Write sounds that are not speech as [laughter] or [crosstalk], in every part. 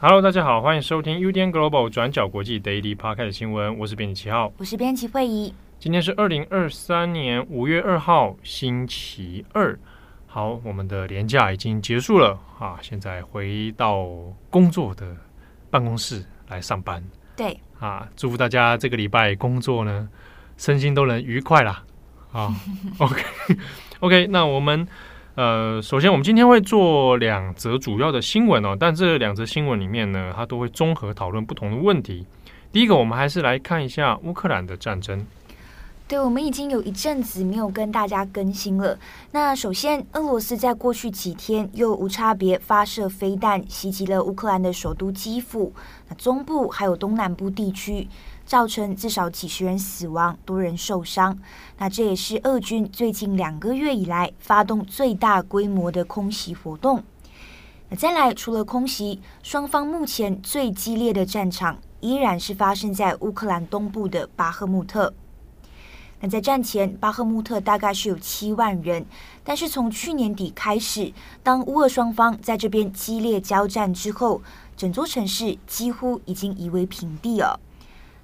Hello，大家好，欢迎收听 UDN Global 转角国际 Daily Podcast 新闻，我是编辑七号，我是编辑慧仪。今天是二零二三年五月二号，星期二。好，我们的年假已经结束了啊，现在回到工作的办公室来上班。对啊，祝福大家这个礼拜工作呢，身心都能愉快啦。啊，[laughs] OK OK，那我们呃，首先我们今天会做两则主要的新闻哦，但这两则新闻里面呢，它都会综合讨论不同的问题。第一个，我们还是来看一下乌克兰的战争。对，我们已经有一阵子没有跟大家更新了。那首先，俄罗斯在过去几天又无差别发射飞弹，袭击了乌克兰的首都基辅、那中部还有东南部地区，造成至少几十人死亡，多人受伤。那这也是俄军最近两个月以来发动最大规模的空袭活动。那再来，除了空袭，双方目前最激烈的战场依然是发生在乌克兰东部的巴赫穆特。那在战前，巴赫穆特大概是有七万人，但是从去年底开始，当乌俄双方在这边激烈交战之后，整座城市几乎已经夷为平地了。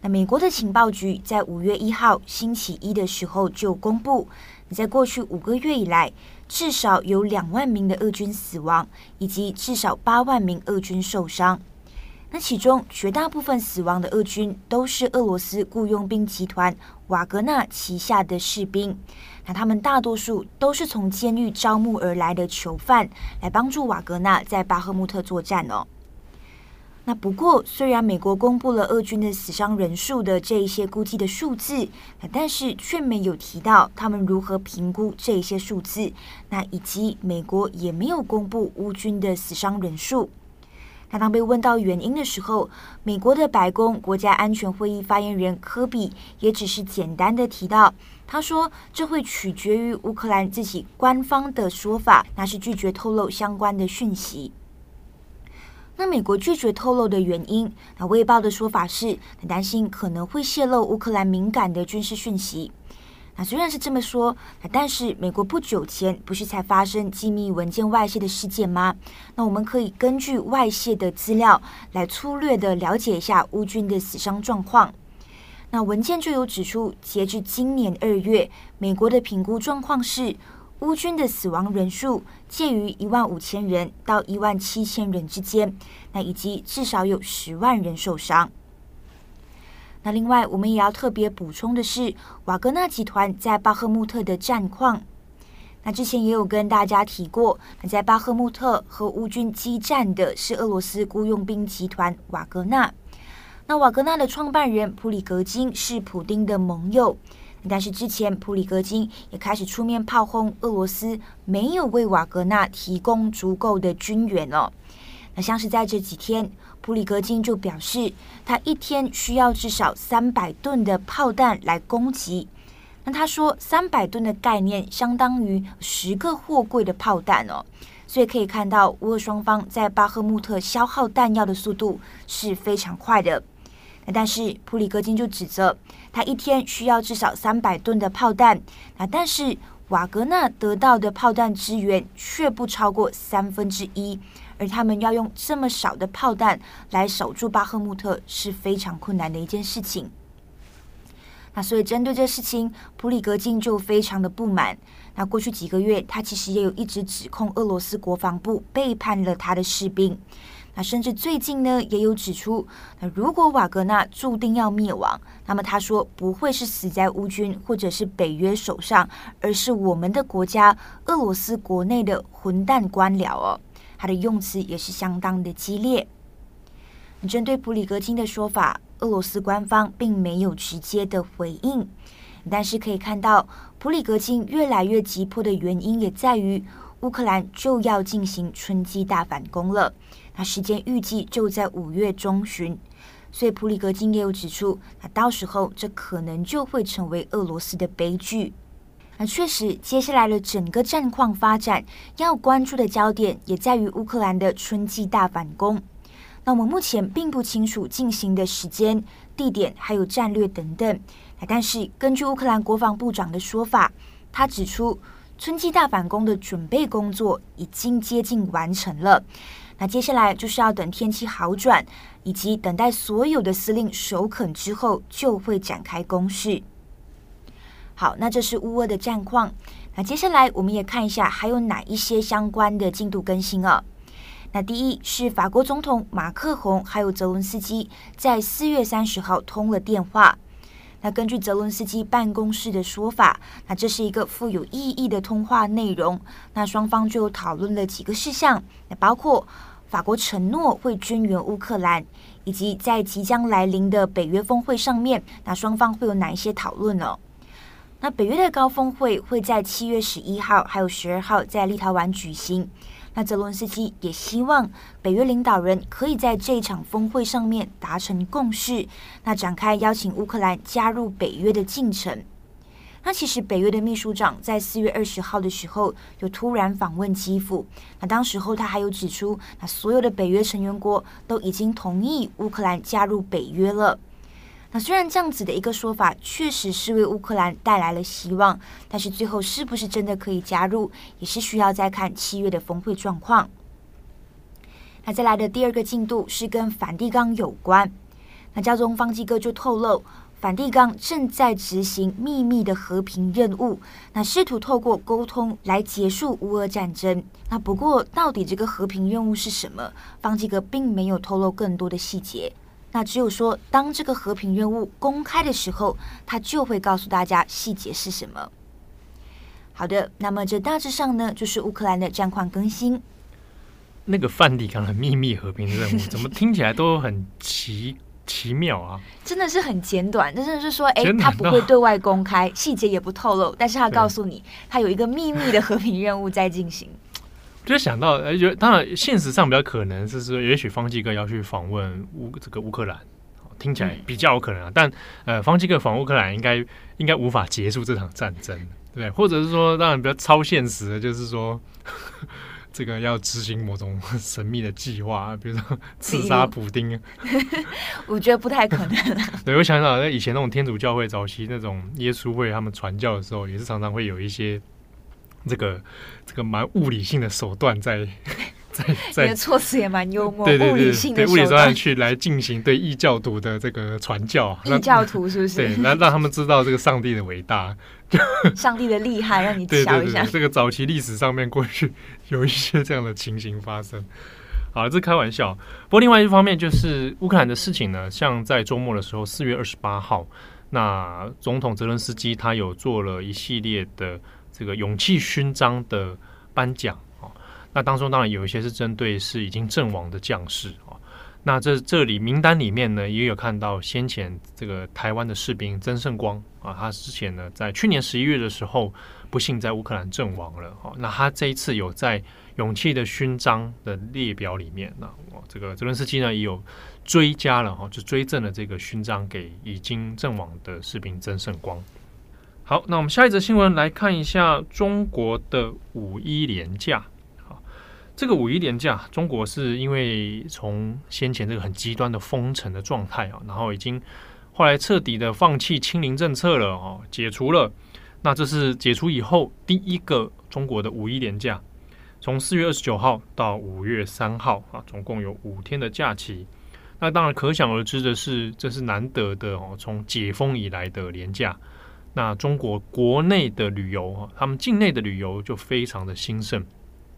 那美国的情报局在五月一号星期一的时候就公布，在过去五个月以来，至少有两万名的俄军死亡，以及至少八万名俄军受伤。那其中绝大部分死亡的俄军都是俄罗斯雇佣兵集团瓦格纳旗下的士兵，那他们大多数都是从监狱招募而来的囚犯，来帮助瓦格纳在巴赫穆特作战哦。那不过，虽然美国公布了俄军的死伤人数的这一些估计的数字，但是却没有提到他们如何评估这一些数字，那以及美国也没有公布乌军的死伤人数。那当被问到原因的时候，美国的白宫国家安全会议发言人科比也只是简单的提到，他说这会取决于乌克兰自己官方的说法，那是拒绝透露相关的讯息。那美国拒绝透露的原因，那卫报的说法是，担心可能会泄露乌克兰敏感的军事讯息。那虽然是这么说，但是美国不久前不是才发生机密文件外泄的事件吗？那我们可以根据外泄的资料来粗略的了解一下乌军的死伤状况。那文件就有指出，截至今年二月，美国的评估状况是乌军的死亡人数介于一万五千人到一万七千人之间，那以及至少有十万人受伤。那另外，我们也要特别补充的是，瓦格纳集团在巴赫穆特的战况。那之前也有跟大家提过，在巴赫穆特和乌军激战的是俄罗斯雇佣兵集团瓦格纳。那瓦格纳的创办人普里格金是普丁的盟友，但是之前普里格金也开始出面炮轰俄罗斯没有为瓦格纳提供足够的军援哦。那像是在这几天。普里格金就表示，他一天需要至少三百吨的炮弹来攻击。那他说，三百吨的概念相当于十个货柜的炮弹哦。所以可以看到，乌俄双方在巴赫穆特消耗弹药的速度是非常快的。那但是普里格金就指责，他一天需要至少三百吨的炮弹。那但是瓦格纳得到的炮弹支援却不超过三分之一。而他们要用这么少的炮弹来守住巴赫穆特是非常困难的一件事情。那所以针对这事情，普里格金就非常的不满。那过去几个月，他其实也有一直指控俄罗斯国防部背叛了他的士兵。那甚至最近呢，也有指出，那如果瓦格纳注定要灭亡，那么他说不会是死在乌军或者是北约手上，而是我们的国家俄罗斯国内的混蛋官僚哦。他的用词也是相当的激烈。针对普里格金的说法，俄罗斯官方并没有直接的回应，但是可以看到，普里格金越来越急迫的原因也在于乌克兰就要进行春季大反攻了，那时间预计就在五月中旬，所以普里格金也有指出，那到时候这可能就会成为俄罗斯的悲剧。那确实，接下来的整个战况发展要关注的焦点也在于乌克兰的春季大反攻。那我们目前并不清楚进行的时间、地点还有战略等等。但是根据乌克兰国防部长的说法，他指出春季大反攻的准备工作已经接近完成了。那接下来就是要等天气好转，以及等待所有的司令首肯之后，就会展开攻势。好，那这是乌俄的战况。那接下来我们也看一下还有哪一些相关的进度更新啊？那第一是法国总统马克宏还有泽伦斯基在四月三十号通了电话。那根据泽伦斯基办公室的说法，那这是一个富有意义的通话内容。那双方就讨论了几个事项，那包括法国承诺会军援乌克兰，以及在即将来临的北约峰会上面，那双方会有哪一些讨论呢？那北约的高峰会会在七月十一号还有十二号在立陶宛举行。那泽伦斯基也希望北约领导人可以在这场峰会上面达成共识，那展开邀请乌克兰加入北约的进程。那其实北约的秘书长在四月二十号的时候就突然访问基辅，那当时候他还有指出，那所有的北约成员国都已经同意乌克兰加入北约了。那虽然这样子的一个说法确实是为乌克兰带来了希望，但是最后是不是真的可以加入，也是需要再看七月的峰会状况。那再来的第二个进度是跟梵蒂冈有关。那教宗方济各就透露，梵蒂冈正在执行秘密的和平任务，那试图透过沟通来结束乌俄战争。那不过到底这个和平任务是什么？方济各并没有透露更多的细节。那只有说，当这个和平任务公开的时候，他就会告诉大家细节是什么。好的，那么这大致上呢，就是乌克兰的战况更新。那个梵蒂冈的秘密和平任务，怎么听起来都很奇奇妙啊？真的是很简短，真的是说，哎，他不会对外公开，细节也不透露，但是他告诉你，他有一个秘密的和平任务在进行。就想到，哎，觉得当然，现实上比较可能是说，也许方济各要去访问乌这个乌克兰，听起来比较有可能啊。但呃，方济各访乌克兰应该应该无法结束这场战争，对，或者是说，当然比较超现实的，就是说呵呵 [laughs] 这个要执行某种神秘的计划，比如说刺杀普丁。[laughs] 我觉得不太可能。[laughs] 对，我想想，以前那种天主教会早期那种耶稣会，他们传教的时候，也是常常会有一些。这个这个蛮物理性的手段在在 [laughs] 在，你的措辞也蛮幽默。对对对，物理性的对物理手段去来进行对异教徒的这个传教，异教徒是不是？对，来让他们知道这个上帝的伟大，[laughs] 上帝的厉害，让你瞧一下。对对对，这个早期历史上面过去有一些这样的情形发生。[laughs] 好，这是开玩笑。不过另外一方面就是乌克兰的事情呢，像在周末的时候，四月二十八号，那总统泽伦斯基他有做了一系列的。这个勇气勋章的颁奖啊，那当中当然有一些是针对是已经阵亡的将士啊。那这这里名单里面呢，也有看到先前这个台湾的士兵曾圣光啊，他之前呢在去年十一月的时候不幸在乌克兰阵亡了啊。那他这一次有在勇气的勋章的列表里面，那这个泽伦斯基呢也有追加了哈，就追赠了这个勋章给已经阵亡的士兵曾圣光。好，那我们下一则新闻来看一下中国的五一连假。好，这个五一连假，中国是因为从先前这个很极端的封城的状态啊，然后已经后来彻底的放弃清零政策了哦，解除了。那这是解除以后第一个中国的五一连假，从四月二十九号到五月三号啊，总共有五天的假期。那当然可想而知的是，这是难得的哦，从解封以来的连假。那中国国内的旅游啊，他们境内的旅游就非常的兴盛，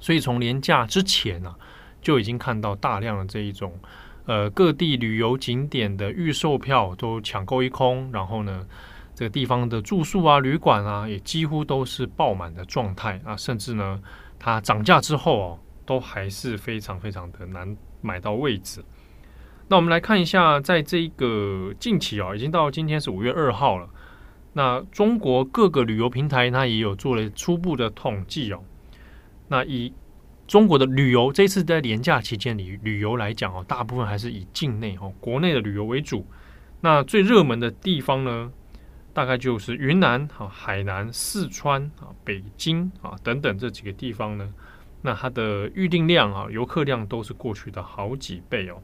所以从连假之前啊，就已经看到大量的这一种呃各地旅游景点的预售票都抢购一空，然后呢，这个地方的住宿啊、旅馆啊，也几乎都是爆满的状态啊，甚至呢，它涨价之后哦，都还是非常非常的难买到位置。那我们来看一下，在这个近期啊，已经到今天是五月二号了。那中国各个旅游平台，它也有做了初步的统计哦。那以中国的旅游这次在连假期间里旅游来讲哦，大部分还是以境内哦国内的旅游为主。那最热门的地方呢，大概就是云南啊、海南、四川啊、北京啊等等这几个地方呢，那它的预订量啊、游客量都是过去的好几倍哦。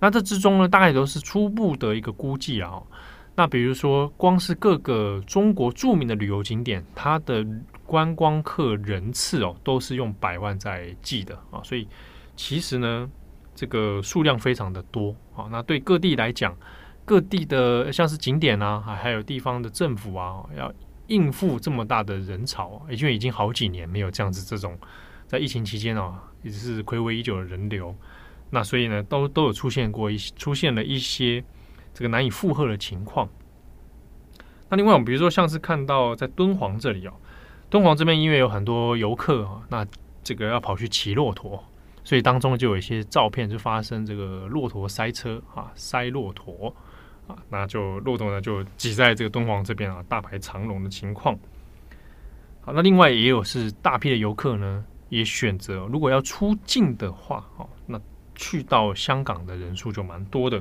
那这之中呢，大概都是初步的一个估计啊。那比如说，光是各个中国著名的旅游景点，它的观光客人次哦，都是用百万在计的啊。所以其实呢，这个数量非常的多啊。那对各地来讲，各地的像是景点啊，还有地方的政府啊，要应付这么大的人潮，因为已经好几年没有这样子这种在疫情期间啊，一直是睽违已久的人流。那所以呢，都都有出现过一些出现了一些这个难以负荷的情况。那另外，我们比如说像是看到在敦煌这里哦，敦煌这边因为有很多游客啊，那这个要跑去骑骆驼，所以当中就有一些照片就发生这个骆驼塞车啊，塞骆驼啊，那就骆驼呢就挤在这个敦煌这边啊，大排长龙的情况。好，那另外也有是大批的游客呢，也选择如果要出境的话，哦，那。去到香港的人数就蛮多的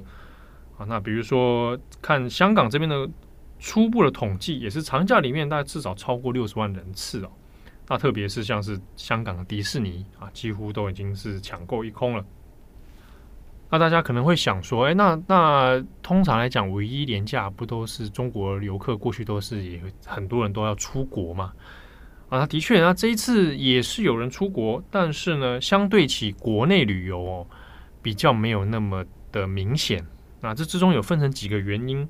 那比如说看香港这边的初步的统计，也是长假里面大概至少超过六十万人次哦。那特别是像是香港迪士尼啊，几乎都已经是抢购一空了。那大家可能会想说，哎，那那通常来讲，五一连假不都是中国游客过去都是也很多人都要出国嘛？啊，那的确，那这一次也是有人出国，但是呢，相对起国内旅游哦。比较没有那么的明显，那这之中有分成几个原因。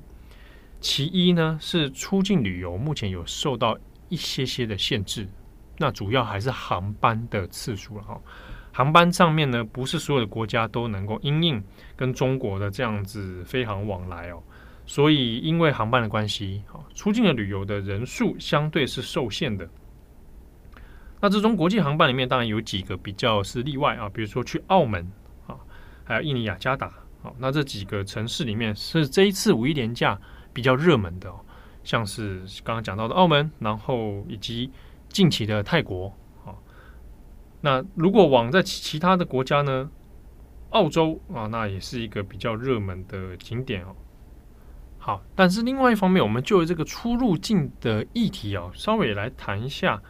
其一呢是出境旅游目前有受到一些些的限制，那主要还是航班的次数了哈。航班上面呢，不是所有的国家都能够因应跟中国的这样子飞航往来哦，所以因为航班的关系，出境的旅游的人数相对是受限的。那这中国际航班里面当然有几个比较是例外啊，比如说去澳门啊。还有印尼雅加达，好，那这几个城市里面是这一次五一连假比较热门的哦，像是刚刚讲到的澳门，然后以及近期的泰国，好，那如果往在其他的国家呢，澳洲啊，那也是一个比较热门的景点哦。好，但是另外一方面，我们就这个出入境的议题啊，稍微来谈一下。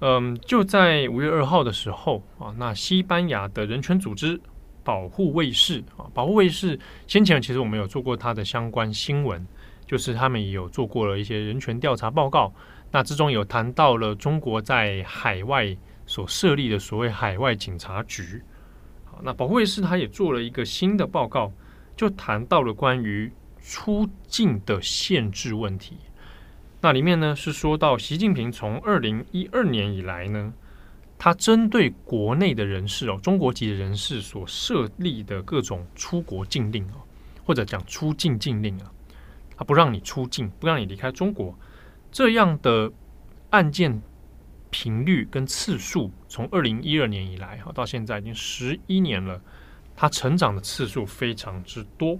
嗯，就在五月二号的时候啊，那西班牙的人权组织。保护卫士啊，保护卫士先前其实我们有做过它的相关新闻，就是他们也有做过了一些人权调查报告。那之中有谈到了中国在海外所设立的所谓海外警察局。好，那保护卫士他也做了一个新的报告，就谈到了关于出境的限制问题。那里面呢是说到习近平从二零一二年以来呢。他针对国内的人士哦，中国籍的人士所设立的各种出国禁令哦，或者讲出境禁令啊，他不让你出境，不让你离开中国，这样的案件频率跟次数，从二零一二年以来哈到现在已经十一年了，它成长的次数非常之多。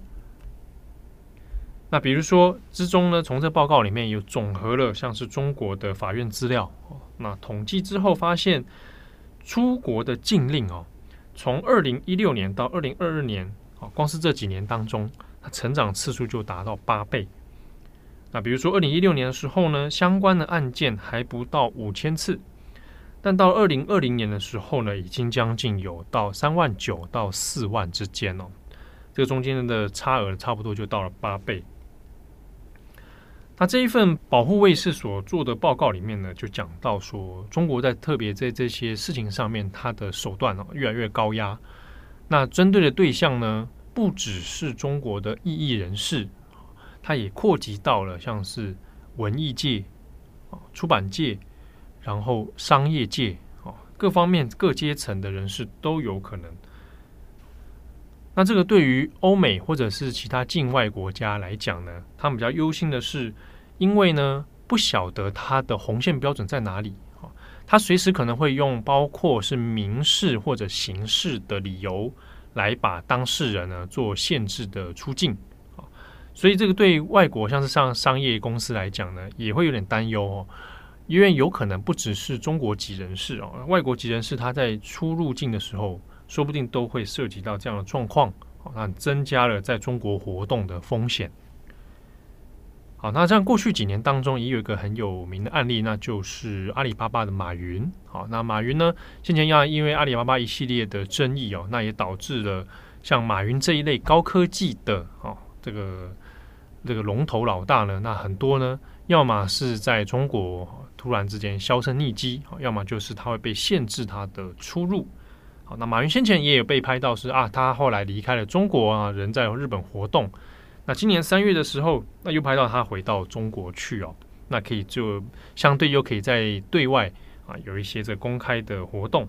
那比如说之中呢，从这报告里面有总和了像是中国的法院资料，那统计之后发现。出国的禁令哦，从二零一六年到二零二二年，啊，光是这几年当中，它成长次数就达到八倍。那比如说二零一六年的时候呢，相关的案件还不到五千次，但到二零二零年的时候呢，已经将近有到三万九到四万之间哦，这个中间的差额差不多就到了八倍。那这一份保护卫士所做的报告里面呢，就讲到说，中国在特别在这些事情上面，它的手段哦越来越高压。那针对的对象呢，不只是中国的异议人士，它也扩及到了像是文艺界、出版界，然后商业界啊，各方面各阶层的人士都有可能。那这个对于欧美或者是其他境外国家来讲呢，他们比较忧心的是，因为呢不晓得他的红线标准在哪里啊，他随时可能会用包括是民事或者刑事的理由来把当事人呢做限制的出境啊，所以这个对外国像是像商业公司来讲呢，也会有点担忧哦，因为有可能不只是中国籍人士哦，外国籍人士他在出入境的时候。说不定都会涉及到这样的状况，那增加了在中国活动的风险。好，那像过去几年当中，也有一个很有名的案例，那就是阿里巴巴的马云。好，那马云呢，先前要因为阿里巴巴一系列的争议哦，那也导致了像马云这一类高科技的哦，这个这个龙头老大呢，那很多呢，要么是在中国突然之间销声匿迹，要么就是他会被限制他的出入。好，那马云先前也有被拍到是啊，他后来离开了中国啊，人在日本活动。那今年三月的时候，那又拍到他回到中国去哦，那可以就相对又可以在对外啊有一些这公开的活动。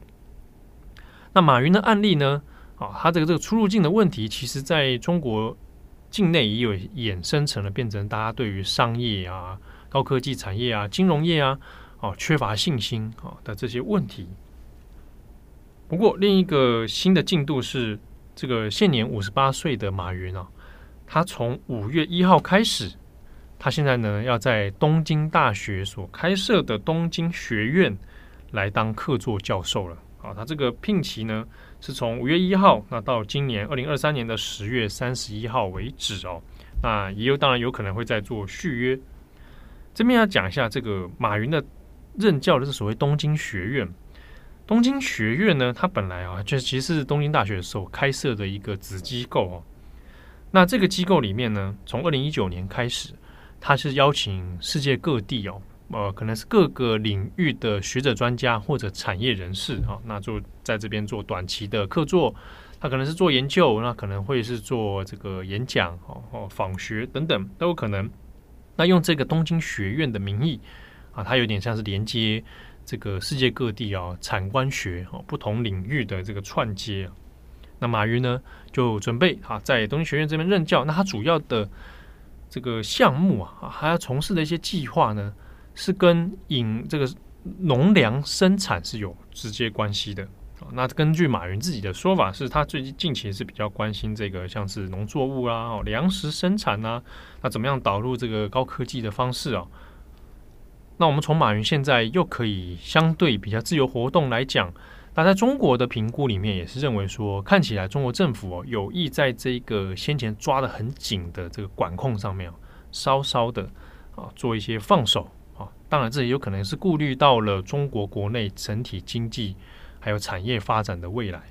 那马云的案例呢，啊，他这个这个出入境的问题，其实在中国境内也有衍生成了变成大家对于商业啊、高科技产业啊、金融业啊，哦缺乏信心啊的这些问题。不过另一个新的进度是，这个现年五十八岁的马云啊。他从五月一号开始，他现在呢要在东京大学所开设的东京学院来当客座教授了。啊，他这个聘期呢是从五月一号那到今年二零二三年的十月三十一号为止哦。那也有当然有可能会再做续约。这边要讲一下这个马云的任教的是所谓东京学院。东京学院呢，它本来啊就其实是东京大学所开设的一个子机构哦。那这个机构里面呢，从二零一九年开始，它是邀请世界各地哦，呃，可能是各个领域的学者、专家或者产业人士啊，那就在这边做短期的客座。他可能是做研究，那可能会是做这个演讲哦、访学等等都有可能。那用这个东京学院的名义啊，它有点像是连接这个世界各地啊产官学哦不同领域的这个串接。那马云呢，就准备啊，在东京学院这边任教。那他主要的这个项目啊，还要从事的一些计划呢，是跟引这个农粮生产是有直接关系的。那根据马云自己的说法，是他最近近期是比较关心这个，像是农作物啊、粮食生产啊，那怎么样导入这个高科技的方式啊？那我们从马云现在又可以相对比较自由活动来讲。那在中国的评估里面，也是认为说，看起来中国政府哦有意在这个先前抓得很紧的这个管控上面，稍稍的啊做一些放手啊。当然，这也有可能是顾虑到了中国国内整体经济还有产业发展的未来。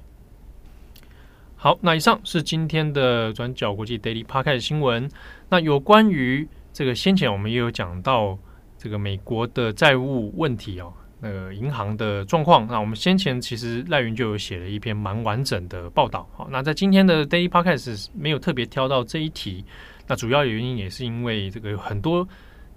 好，那以上是今天的转角国际 Daily Podcast 新闻。那有关于这个先前我们也有讲到这个美国的债务问题哦。那个银行的状况，那我们先前其实赖云就有写了一篇蛮完整的报道。好，那在今天的 Daily Podcast 没有特别挑到这一题，那主要原因也是因为这个有很多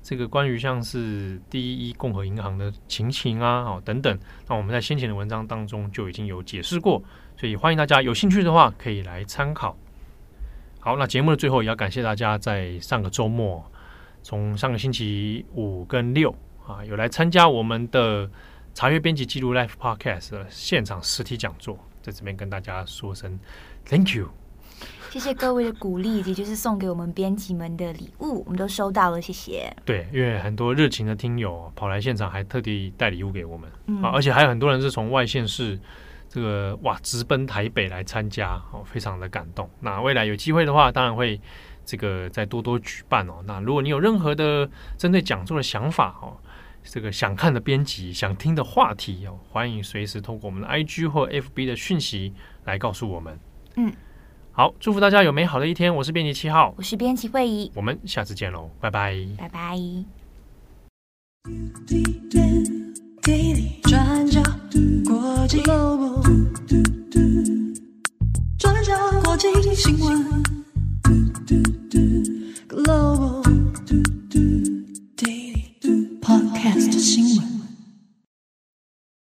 这个关于像是第一共和银行的情形啊，哦等等，那我们在先前的文章当中就已经有解释过，所以欢迎大家有兴趣的话可以来参考。好，那节目的最后也要感谢大家在上个周末，从上个星期五跟六。啊，有来参加我们的查阅编辑记录 Live Podcast 的现场实体讲座，在这边跟大家说声 Thank you，谢谢各位的鼓励，以及就是送给我们编辑们的礼物，我们都收到了，谢谢。对，因为很多热情的听友跑来现场，还特地带礼物给我们，嗯、啊，而且还有很多人是从外县市这个哇直奔台北来参加，哦，非常的感动。那未来有机会的话，当然会这个再多多举办哦。那如果你有任何的针对讲座的想法哦。这个想看的编辑、想听的话题哦，欢迎随时通过我们的 IG 或 FB 的讯息来告诉我们。嗯，好，祝福大家有美好的一天。我是编辑七号，我是编辑慧仪，我们下次见喽，拜拜，拜拜。转角国际，转角国际新闻。Global Daily Podcast 新闻。